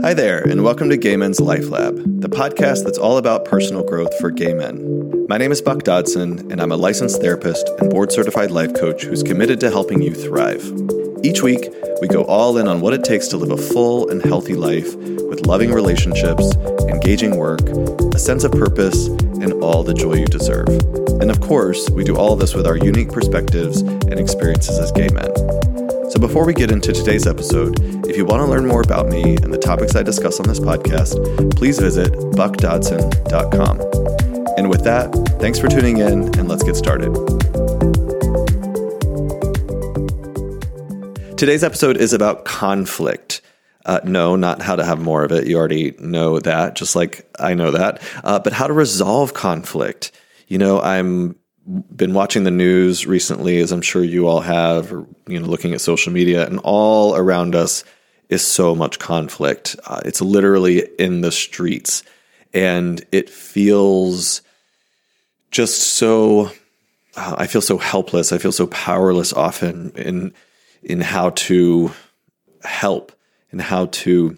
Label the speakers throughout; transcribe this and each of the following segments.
Speaker 1: Hi there, and welcome to Gay Men's Life Lab, the podcast that's all about personal growth for gay men. My name is Buck Dodson, and I'm a licensed therapist and board certified life coach who's committed to helping you thrive. Each week, we go all in on what it takes to live a full and healthy life with loving relationships, engaging work, a sense of purpose, and all the joy you deserve. And of course, we do all this with our unique perspectives and experiences as gay men. So before we get into today's episode, if you want to learn more about me and the topics I discuss on this podcast, please visit buckdodson.com. And with that, thanks for tuning in and let's get started. Today's episode is about conflict. Uh, no, not how to have more of it. You already know that, just like I know that. Uh, but how to resolve conflict. You know, I'm been watching the news recently, as I'm sure you all have, or you know, looking at social media, and all around us is so much conflict. Uh, it's literally in the streets, and it feels just so. Uh, I feel so helpless. I feel so powerless often in in how to help and how to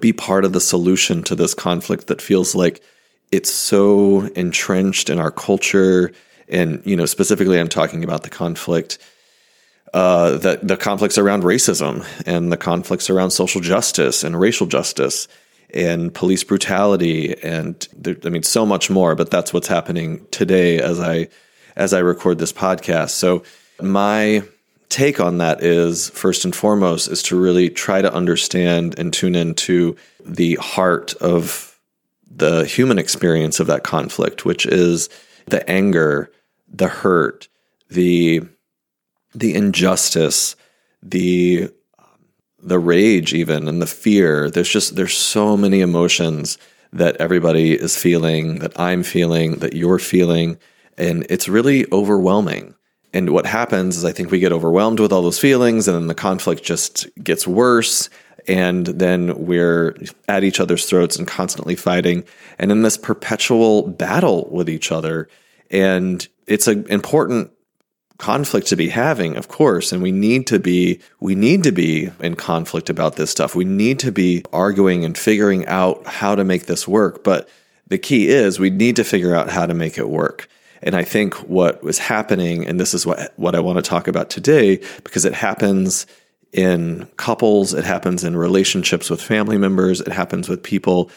Speaker 1: be part of the solution to this conflict that feels like it's so entrenched in our culture and you know specifically i'm talking about the conflict uh, the, the conflicts around racism and the conflicts around social justice and racial justice and police brutality and there, I mean so much more. But that's what's happening today as I as I record this podcast. So my take on that is first and foremost is to really try to understand and tune into the heart of the human experience of that conflict, which is the anger the hurt, the the injustice, the the rage even and the fear. There's just there's so many emotions that everybody is feeling, that I'm feeling, that you're feeling, and it's really overwhelming. And what happens is I think we get overwhelmed with all those feelings and then the conflict just gets worse and then we're at each other's throats and constantly fighting and in this perpetual battle with each other and it's an important conflict to be having, of course, and we need to be we need to be in conflict about this stuff. We need to be arguing and figuring out how to make this work, but the key is we need to figure out how to make it work. And I think what was happening and this is what what I want to talk about today because it happens in couples, it happens in relationships with family members, it happens with people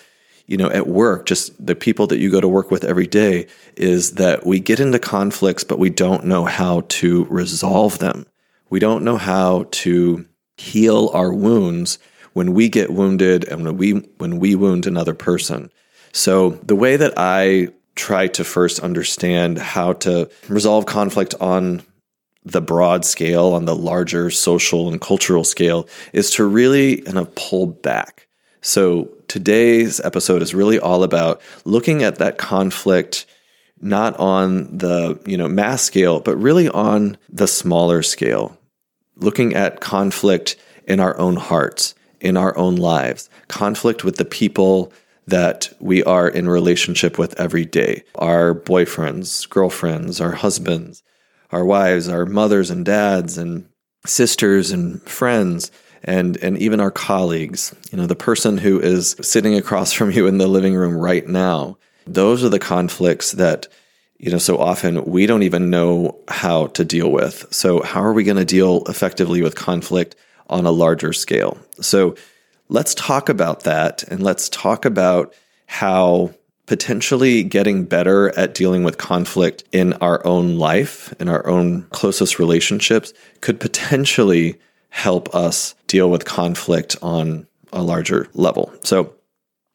Speaker 1: you know, at work, just the people that you go to work with every day, is that we get into conflicts, but we don't know how to resolve them. We don't know how to heal our wounds when we get wounded and when we when we wound another person. So the way that I try to first understand how to resolve conflict on the broad scale, on the larger social and cultural scale, is to really kind of pull back. So today's episode is really all about looking at that conflict not on the you know mass scale but really on the smaller scale. Looking at conflict in our own hearts in our own lives. Conflict with the people that we are in relationship with every day. Our boyfriends girlfriends our husbands our wives our mothers and dads and sisters and friends and and even our colleagues you know the person who is sitting across from you in the living room right now those are the conflicts that you know so often we don't even know how to deal with. So how are we going to deal effectively with conflict on a larger scale? So let's talk about that and let's talk about how potentially getting better at dealing with conflict in our own life in our own closest relationships could potentially help us deal with conflict on a larger level. So,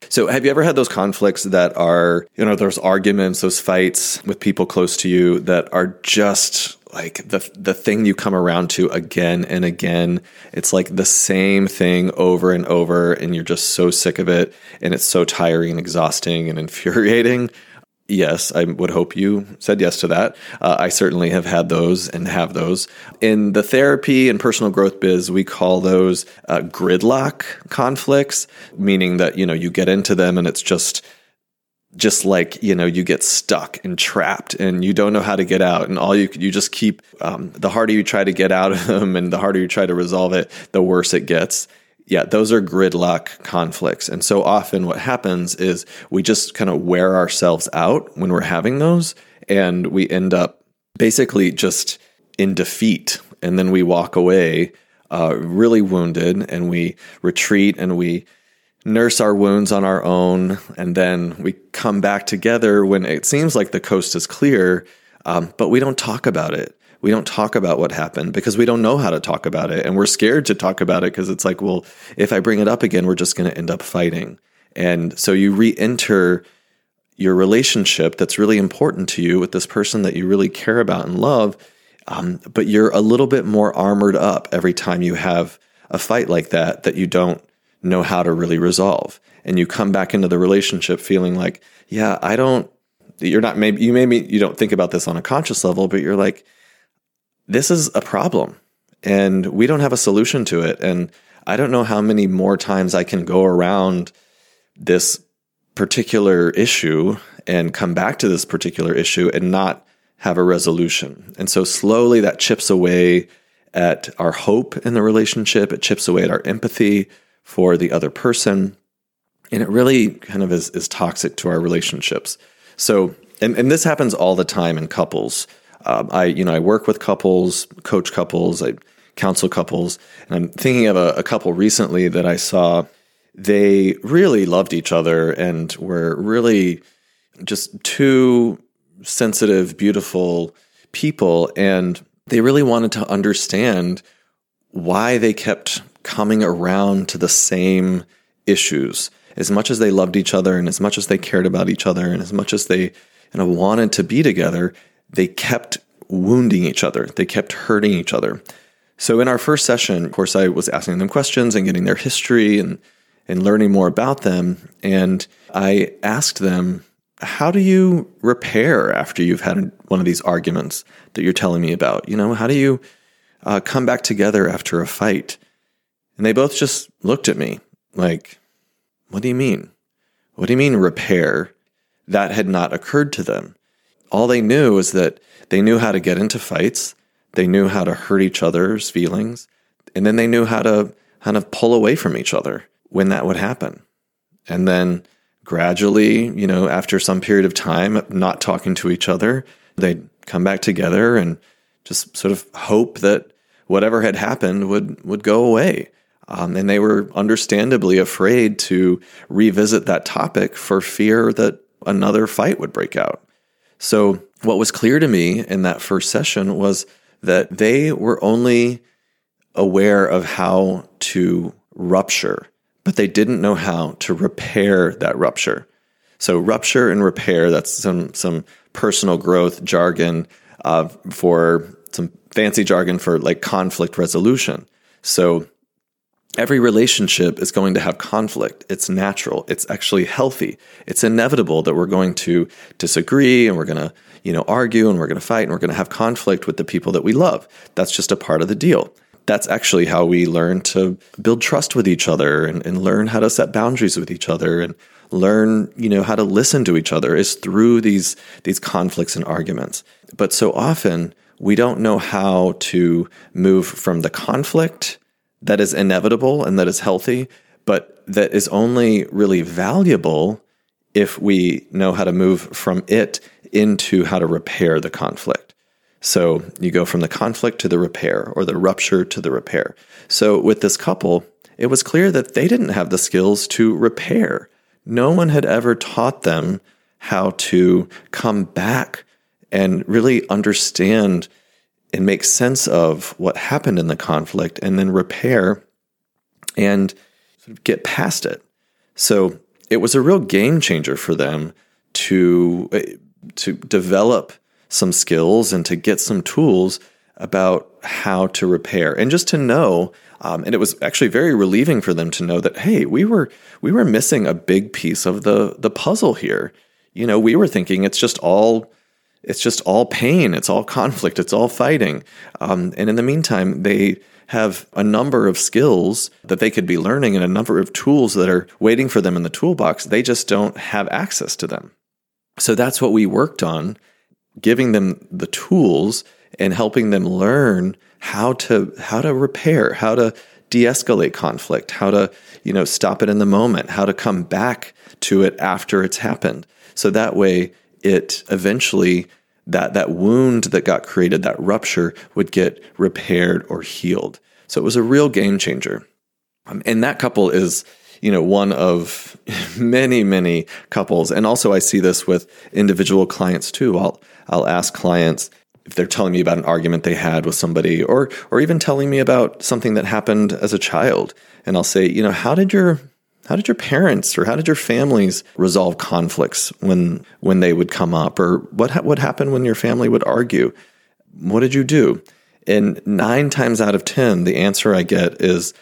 Speaker 1: so have you ever had those conflicts that are, you know, those arguments, those fights with people close to you that are just like the the thing you come around to again and again. It's like the same thing over and over and you're just so sick of it and it's so tiring and exhausting and infuriating. Yes, I would hope you said yes to that. Uh, I certainly have had those and have those. In the therapy and personal growth biz, we call those uh, gridlock conflicts, meaning that, you know, you get into them and it's just just like you know you get stuck and trapped and you don't know how to get out and all you you just keep um, the harder you try to get out of them and the harder you try to resolve it the worse it gets yeah, those are gridlock conflicts. And so often what happens is we just kind of wear ourselves out when we're having those and we end up basically just in defeat. And then we walk away uh, really wounded and we retreat and we nurse our wounds on our own. And then we come back together when it seems like the coast is clear, um, but we don't talk about it we don't talk about what happened because we don't know how to talk about it. And we're scared to talk about it because it's like, well, if I bring it up again, we're just going to end up fighting. And so you re enter your relationship that's really important to you with this person that you really care about and love. Um, but you're a little bit more armored up every time you have a fight like that that you don't know how to really resolve. And you come back into the relationship feeling like, yeah, I don't, you're not, maybe you maybe you don't think about this on a conscious level, but you're like, this is a problem and we don't have a solution to it. And I don't know how many more times I can go around this particular issue and come back to this particular issue and not have a resolution. And so slowly that chips away at our hope in the relationship, it chips away at our empathy for the other person. And it really kind of is, is toxic to our relationships. So, and, and this happens all the time in couples. Um, I, you know, I work with couples, coach couples, I counsel couples, and I'm thinking of a, a couple recently that I saw. They really loved each other and were really just two sensitive, beautiful people, and they really wanted to understand why they kept coming around to the same issues. As much as they loved each other, and as much as they cared about each other, and as much as they you know, wanted to be together, they kept wounding each other, they kept hurting each other. So in our first session, of course, I was asking them questions and getting their history and and learning more about them. And I asked them, how do you repair after you've had one of these arguments that you're telling me about? You know, how do you uh, come back together after a fight? And they both just looked at me like, what do you mean? What do you mean repair? That had not occurred to them all they knew was that they knew how to get into fights, they knew how to hurt each other's feelings, and then they knew how to kind of pull away from each other when that would happen. And then gradually, you know, after some period of time not talking to each other, they'd come back together and just sort of hope that whatever had happened would would go away. Um, and they were understandably afraid to revisit that topic for fear that another fight would break out. So, what was clear to me in that first session was that they were only aware of how to rupture, but they didn't know how to repair that rupture. So, rupture and repair, that's some, some personal growth jargon uh, for some fancy jargon for like conflict resolution. So, Every relationship is going to have conflict. It's natural. It's actually healthy. It's inevitable that we're going to disagree and we're going to, you know, argue and we're going to fight and we're going to have conflict with the people that we love. That's just a part of the deal. That's actually how we learn to build trust with each other and, and learn how to set boundaries with each other and learn, you know, how to listen to each other is through these these conflicts and arguments. But so often we don't know how to move from the conflict that is inevitable and that is healthy, but that is only really valuable if we know how to move from it into how to repair the conflict. So you go from the conflict to the repair or the rupture to the repair. So with this couple, it was clear that they didn't have the skills to repair. No one had ever taught them how to come back and really understand and make sense of what happened in the conflict and then repair and sort of get past it. So it was a real game changer for them to eh, to develop some skills and to get some tools about how to repair and just to know um, and it was actually very relieving for them to know that hey we were we were missing a big piece of the the puzzle here you know we were thinking it's just all it's just all pain, it's all conflict, it's all fighting. Um, and in the meantime, they have a number of skills that they could be learning and a number of tools that are waiting for them in the toolbox. They just don't have access to them. So that's what we worked on, giving them the tools and helping them learn how to how to repair, how to de-escalate conflict, how to, you know, stop it in the moment, how to come back to it after it's happened. So that way it eventually that that wound that got created, that rupture would get repaired or healed. So it was a real game changer. Um, and that couple is, you know, one of many, many couples. And also I see this with individual clients too. I'll I'll ask clients if they're telling me about an argument they had with somebody or or even telling me about something that happened as a child. And I'll say, you know, how did your how did your parents or how did your families resolve conflicts when when they would come up or what what happened when your family would argue? What did you do? And 9 times out of 10 the answer I get is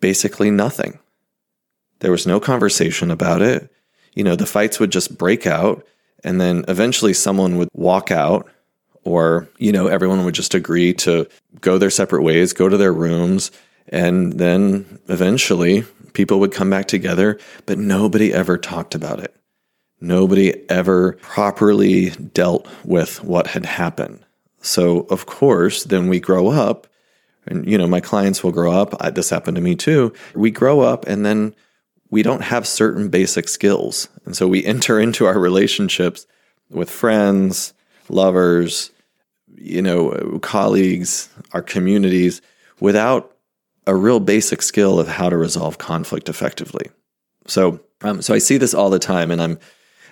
Speaker 1: basically nothing. There was no conversation about it. You know, the fights would just break out and then eventually someone would walk out or you know everyone would just agree to go their separate ways go to their rooms and then eventually people would come back together but nobody ever talked about it. Nobody ever properly dealt with what had happened. So of course then we grow up and you know my clients will grow up. I, this happened to me too. We grow up and then we don't have certain basic skills. And so we enter into our relationships with friends lovers you know, colleagues, our communities, without a real basic skill of how to resolve conflict effectively. So, um, so I see this all the time, and I'm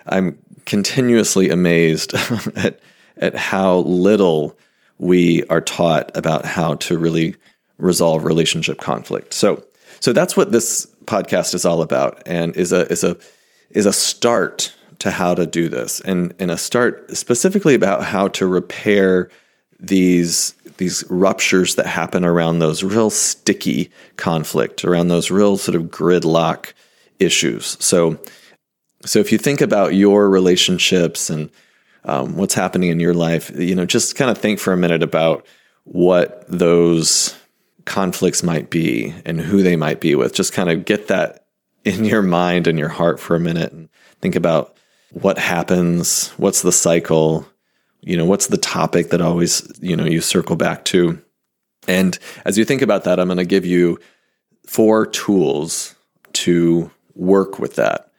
Speaker 1: I'm continuously amazed at at how little we are taught about how to really resolve relationship conflict. So, so that's what this podcast is all about, and is a is a is a start to how to do this and, and a start specifically about how to repair these these ruptures that happen around those real sticky conflict, around those real sort of gridlock issues. So, so if you think about your relationships and um, what's happening in your life, you know, just kind of think for a minute about what those conflicts might be and who they might be with. Just kind of get that in your mind and your heart for a minute and think about what happens, what's the cycle, you know, what's the topic that always, you know, you circle back to. And as you think about that, I'm going to give you four tools to work with that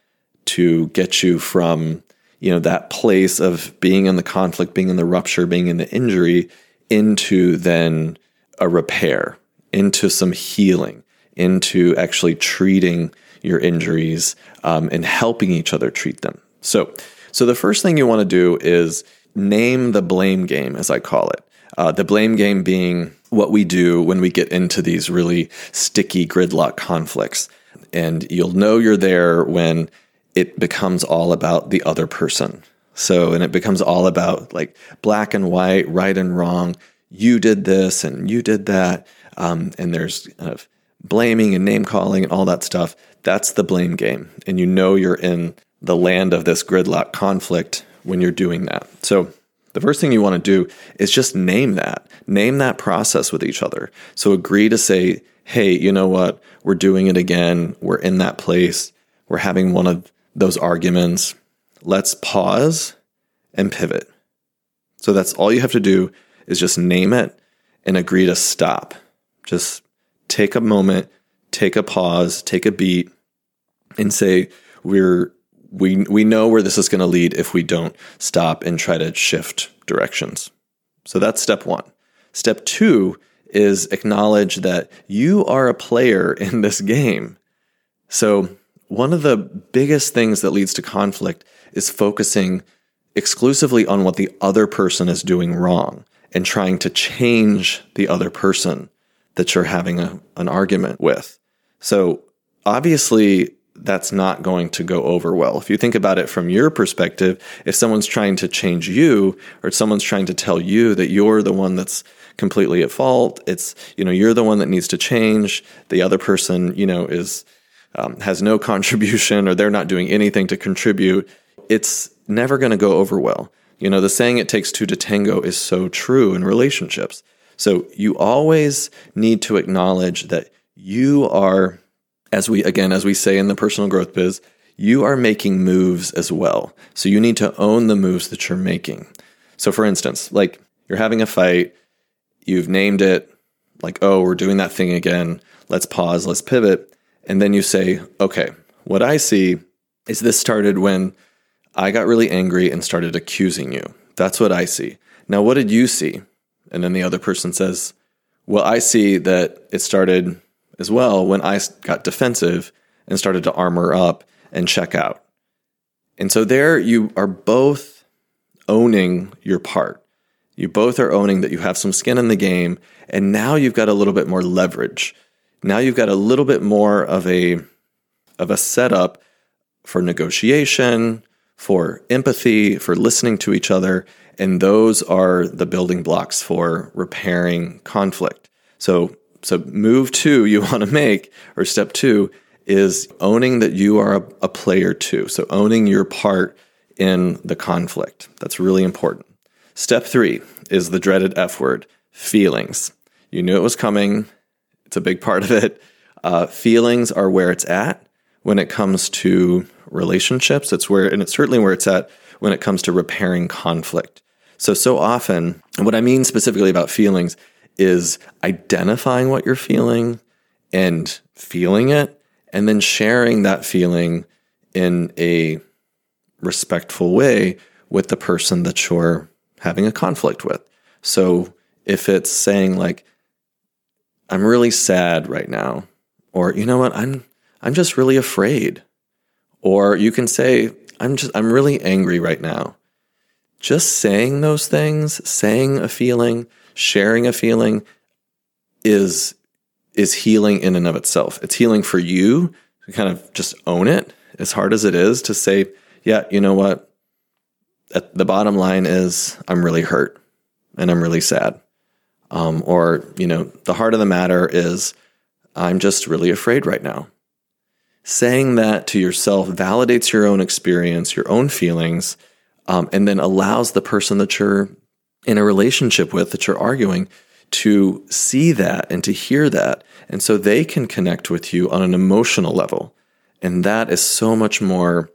Speaker 1: to get you from, you know, that place of being in the conflict, being in the rupture, being in the injury into then a repair, into some healing, into actually treating your injuries um, and helping each other treat them. So, so the first thing you want to do is name the blame game, as I call it. Uh, the blame game being what we do when we get into these really sticky gridlock conflicts. And you'll know you're there when it becomes all about the other person. So, and it becomes all about like black and white, right and wrong. You did this and you did that. Um, and there's kind of blaming and name calling and all that stuff. That's the blame game. And you know you're in the land of this gridlock conflict when you're doing that. So the first thing you want to do is just name that. Name that process with each other. So agree to say, hey, you know what? We're doing it again. We're in that place. We're having one of those arguments. Let's pause and pivot. So that's all you have to do is just name it and agree to stop. Just take a moment, take a pause, take a beat, and say, we're we we know where this is going to lead if we don't stop and try to shift directions. So that's step 1. Step 2 is acknowledge that you are a player in this game. So one of the biggest things that leads to conflict is focusing exclusively on what the other person is doing wrong and trying to change the other person that you're having a, an argument with. So obviously that's not going to go over well. If you think about it from your perspective, if someone's trying to change you or someone's trying to tell you that you're the one that's completely at fault, it's, you know, you're the one that needs to change. The other person, you know, is, um, has no contribution or they're not doing anything to contribute. It's never going to go over well. You know, the saying it takes two to tango is so true in relationships. So you always need to acknowledge that you are as we again as we say in the personal growth biz you are making moves as well so you need to own the moves that you're making so for instance like you're having a fight you've named it like oh we're doing that thing again let's pause, let's pivot. And then you say, okay, what I see is this started when I got really angry and started accusing you. That's what I see. Now, what did you see? And then the other person says, well, I see that it started as well when I got defensive and started to armor up and check out. And so there you are both owning your part. You both are owning that you have some skin in the game, and now you've got a little bit more leverage. Now you've got a little bit more of a of a setup for negotiation, for empathy, for listening to each other, and those are the building blocks for repairing conflict. So so move 2 you want to make or step 2 is owning that you are a, a player too. So owning your part in the conflict. That's really important. Step three is the dreaded F word feelings. You knew it was coming, it's a big part of it. Uh, feelings are where it's at when it comes to relationships. It's where, and it's certainly where it's at when it comes to repairing conflict. So, so often, what I mean specifically about feelings is identifying what you're feeling and feeling it, and then sharing that feeling in a respectful way with the person that you're having a conflict with. So if it's saying like, I'm really sad right now, or you know what, I'm I'm just really afraid. Or you can say, I'm just I'm really angry right now. Just saying those things, saying a feeling, sharing a feeling is is healing in and of itself. It's healing for you to kind of just own it as hard as it is to say, yeah, you know what? at the bottom line is I'm really hurt and I'm really sad. Um, or, you know, the heart of the matter is I'm just really afraid right now. Saying that to yourself validates your own experience, your own feelings, um, and then allows the person that you're in a relationship with, that you're arguing, to see that and to hear that. And so they can connect with you on an emotional level. And that is so much more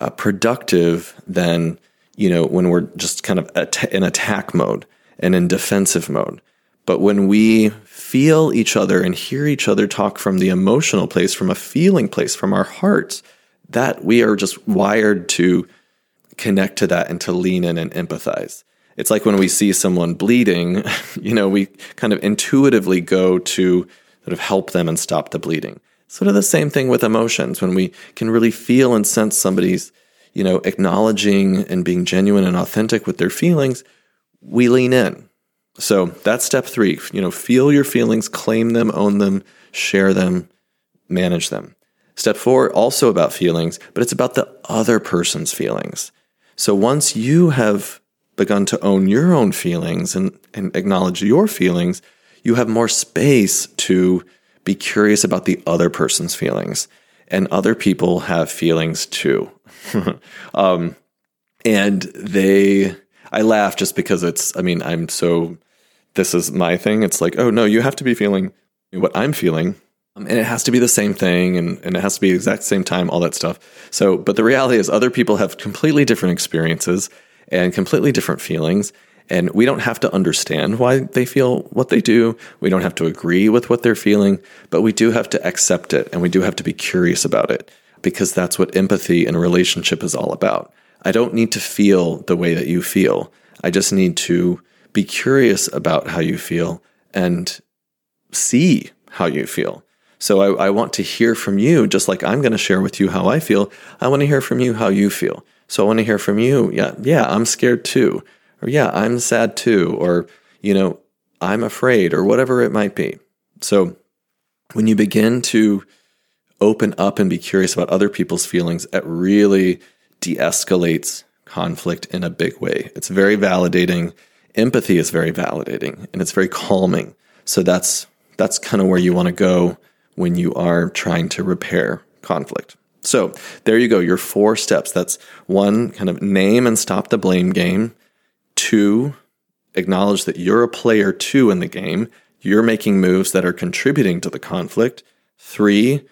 Speaker 1: uh, productive than you know, when we're just kind of in attack mode and in defensive mode. But when we feel each other and hear each other talk from the emotional place, from a feeling place, from our hearts, that we are just wired to connect to that and to lean in and empathize. It's like when we see someone bleeding, you know, we kind of intuitively go to sort of help them and stop the bleeding. Sort of the same thing with emotions. When we can really feel and sense somebody's you know, acknowledging and being genuine and authentic with their feelings, we lean in. So that's step three. You know, feel your feelings, claim them, own them, share them, manage them. Step four, also about feelings, but it's about the other person's feelings. So once you have begun to own your own feelings and, and acknowledge your feelings, you have more space to be curious about the other person's feelings. And other people have feelings too. um, and they, I laugh just because it's, I mean, I'm so, this is my thing. It's like, oh no, you have to be feeling what I'm feeling. Um, and it has to be the same thing and, and it has to be the exact same time, all that stuff. So, but the reality is other people have completely different experiences and completely different feelings. And we don't have to understand why they feel what they do. We don't have to agree with what they're feeling, but we do have to accept it and we do have to be curious about it because that's what empathy and relationship is all about. I don't need to feel the way that you feel. I just need to be curious about how you feel and see how you feel. So I, I, want to hear from you, just like I'm going to share with you how I feel. I want to hear from you how you feel. So I want to hear from you. Yeah, yeah, I'm scared too. Or yeah, I'm sad too. Or, you know, I'm afraid or whatever it might be. So when you begin to open up and be curious about other people's feelings, it really de escalates conflict in a big way. It's very validating. Empathy is very validating and it's very calming. So that's that's kind of where you want to go when you are trying to repair conflict. So there you go, your four steps. That's one, kind of name and stop the blame game. Two, acknowledge that you're a player too in the game. You're making moves that are contributing to the conflict. Three,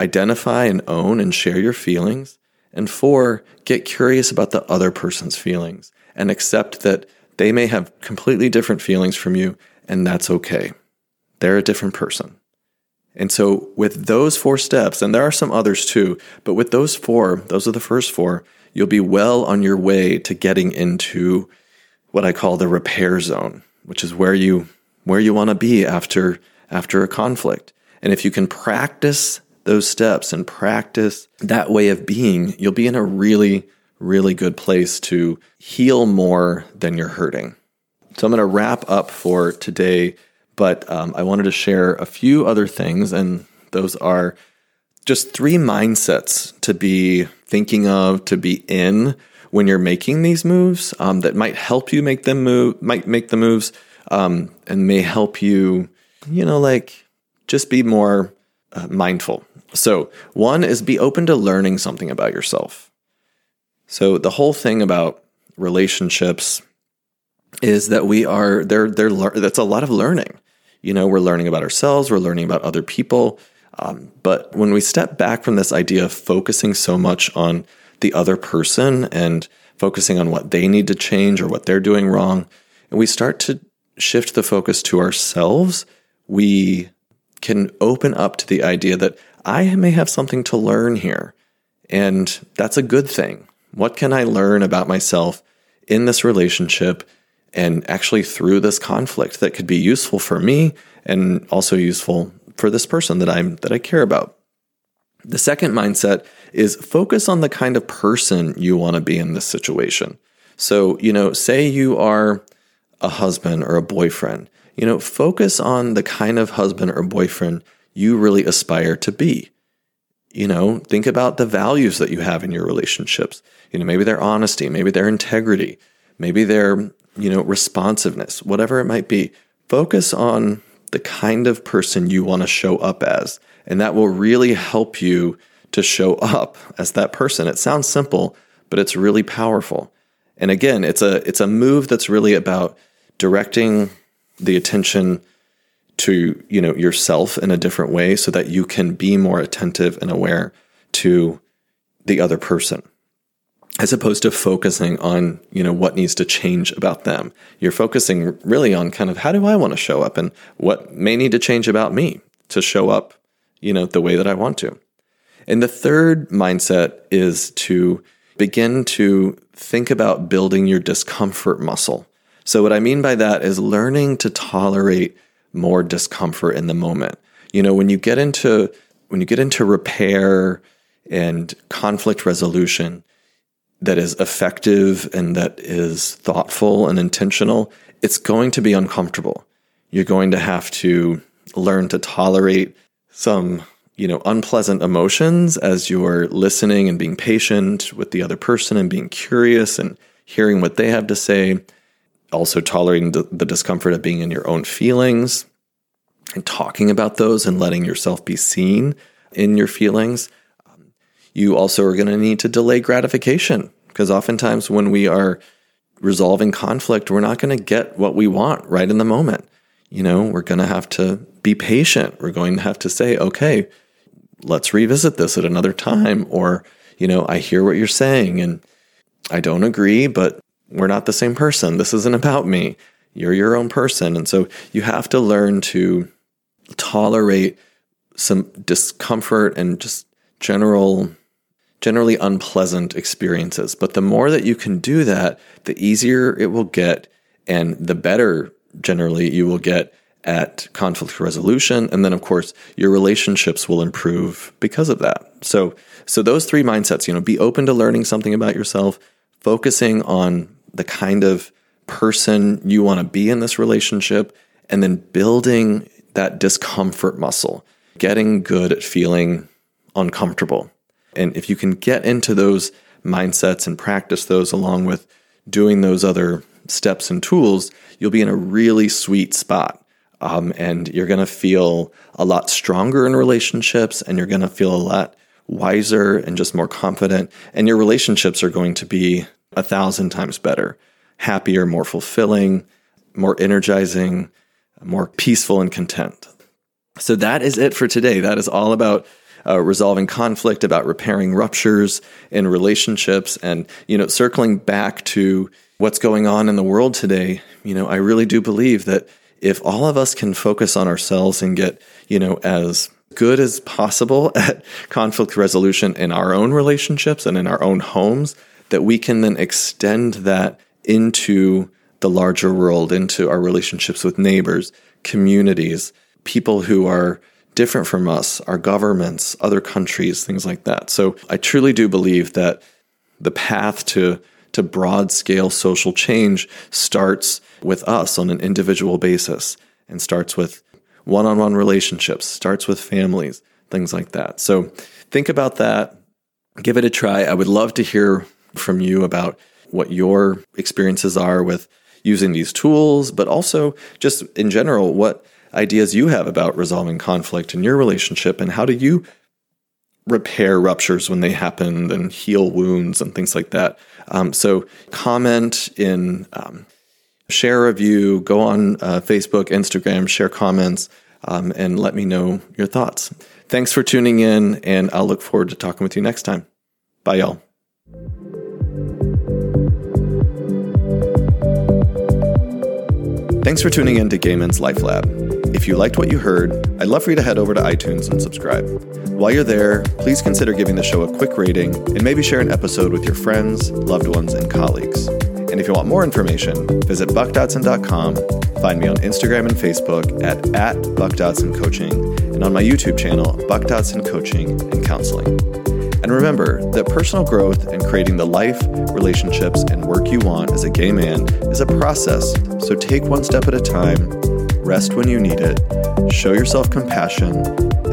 Speaker 1: Identify and own and share your feelings. And four, get curious about the other person's feelings and accept that they may have completely different feelings from you, and that's okay. They're a different person. And so, with those four steps, and there are some others too, but with those four, those are the first four, you'll be well on your way to getting into what I call the repair zone, which is where you where you want to be after after a conflict. And if you can practice those steps and practice that way of being, you'll be in a really really good place to heal more than you're hurting. So I'm going to wrap up for today but um, I wanted to share a few other things, and those are just three mindsets to be thinking of, to be in when you're making these moves um, that might help you make them move, might make the moves, um, and may help you, you know, like just be more uh, mindful. So, one is be open to learning something about yourself. So, the whole thing about relationships is that we are there. There, that's a lot of learning. You know, we're learning about ourselves, we're learning about other people. Um, but when we step back from this idea of focusing so much on the other person and focusing on what they need to change or what they're doing wrong, and we start to shift the focus to ourselves, we can open up to the idea that I may have something to learn here. And that's a good thing. What can I learn about myself in this relationship and actually through this conflict that could be useful for me and also useful for this person that I'm that I care about. The second mindset is focus on the kind of person you want to be in this situation. So, you know, say you are a husband or a boyfriend, you know, focus on the kind of husband or boyfriend you really aspire to be. You know, think about the values that you have in your relationships. You know, maybe their honesty, maybe their integrity, maybe their you know, responsiveness, whatever it might be. Focus on the kind of person you want to show up as. And that will really help you to show up as that person. It sounds simple, but it's really powerful. And again, it's a it's a move that's really about directing the attention to, you know, yourself in a different way so that you can be more attentive and aware to the other person as opposed to focusing on you know what needs to change about them. You're focusing really on kind of how do i want to show up and what may need to change about me to show up you know the way that i want to. And the third mindset is to begin to think about building your discomfort muscle. So what i mean by that is learning to tolerate more discomfort in the moment. You know when you get into when you get into repair and conflict resolution that is effective and that is thoughtful and intentional, it's going to be uncomfortable. You're going to have to learn to tolerate some, you know, unpleasant emotions as you're listening and being patient with the other person and being curious and hearing what they have to say. Also, tolerating the, the discomfort of being in your own feelings and talking about those and letting yourself be seen in your feelings. You also are going to need to delay gratification because oftentimes when we are resolving conflict, we're not going to get what we want right in the moment. You know, we're going to have to be patient. We're going to have to say, okay, let's revisit this at another time. Or, you know, I hear what you're saying and I don't agree, but we're not the same person. This isn't about me. You're your own person. And so you have to learn to tolerate some discomfort and just general generally unpleasant experiences. But the more that you can do that, the easier it will get and the better generally you will get at conflict resolution and then of course your relationships will improve because of that. So so those three mindsets, you know, be open to learning something about yourself, focusing on the kind of person you want to be in this relationship and then building that discomfort muscle, getting good at feeling uncomfortable and if you can get into those mindsets and practice those along with doing those other steps and tools, you'll be in a really sweet spot. Um, and you're going to feel a lot stronger in relationships and you're going to feel a lot wiser and just more confident. And your relationships are going to be a thousand times better, happier, more fulfilling, more energizing, more peaceful and content. So that is it for today. That is all about uh, resolving conflict, about repairing ruptures in relationships, and you know, circling back to what's going on in the world today. You know, I really do believe that if all of us can focus on ourselves and get you know as good as possible at conflict resolution in our own relationships and in our own homes, that we can then extend that into the larger world, into our relationships with neighbors, communities, people who are different from us, our governments, other countries, things like that. So I truly do believe that the path to to broad scale social change starts with us on an individual basis and starts with one on one relationships, starts with families, things like that. So think about that. Give it a try. I would love to hear from you about what your experiences are with using these tools, but also just in general, what ideas you have about resolving conflict in your relationship and how do you repair ruptures when they happen and heal wounds and things like that. Um, so comment in, um, share a review, go on uh, Facebook, Instagram, share comments, um, and let me know your thoughts. Thanks for tuning in, and I'll look forward to talking with you next time. Bye, y'all. Thanks for tuning in to Gay Men's Life Lab. If you liked what you heard, I'd love for you to head over to iTunes and subscribe. While you're there, please consider giving the show a quick rating and maybe share an episode with your friends, loved ones, and colleagues. And if you want more information, visit buckdodson.com, find me on Instagram and Facebook at, at buckdodsoncoaching, and on my YouTube channel, Buck Dodson Coaching and Counseling. And remember that personal growth and creating the life, relationships, and work you want as a gay man is a process. So take one step at a time, rest when you need it, show yourself compassion,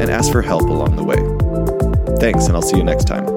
Speaker 1: and ask for help along the way. Thanks, and I'll see you next time.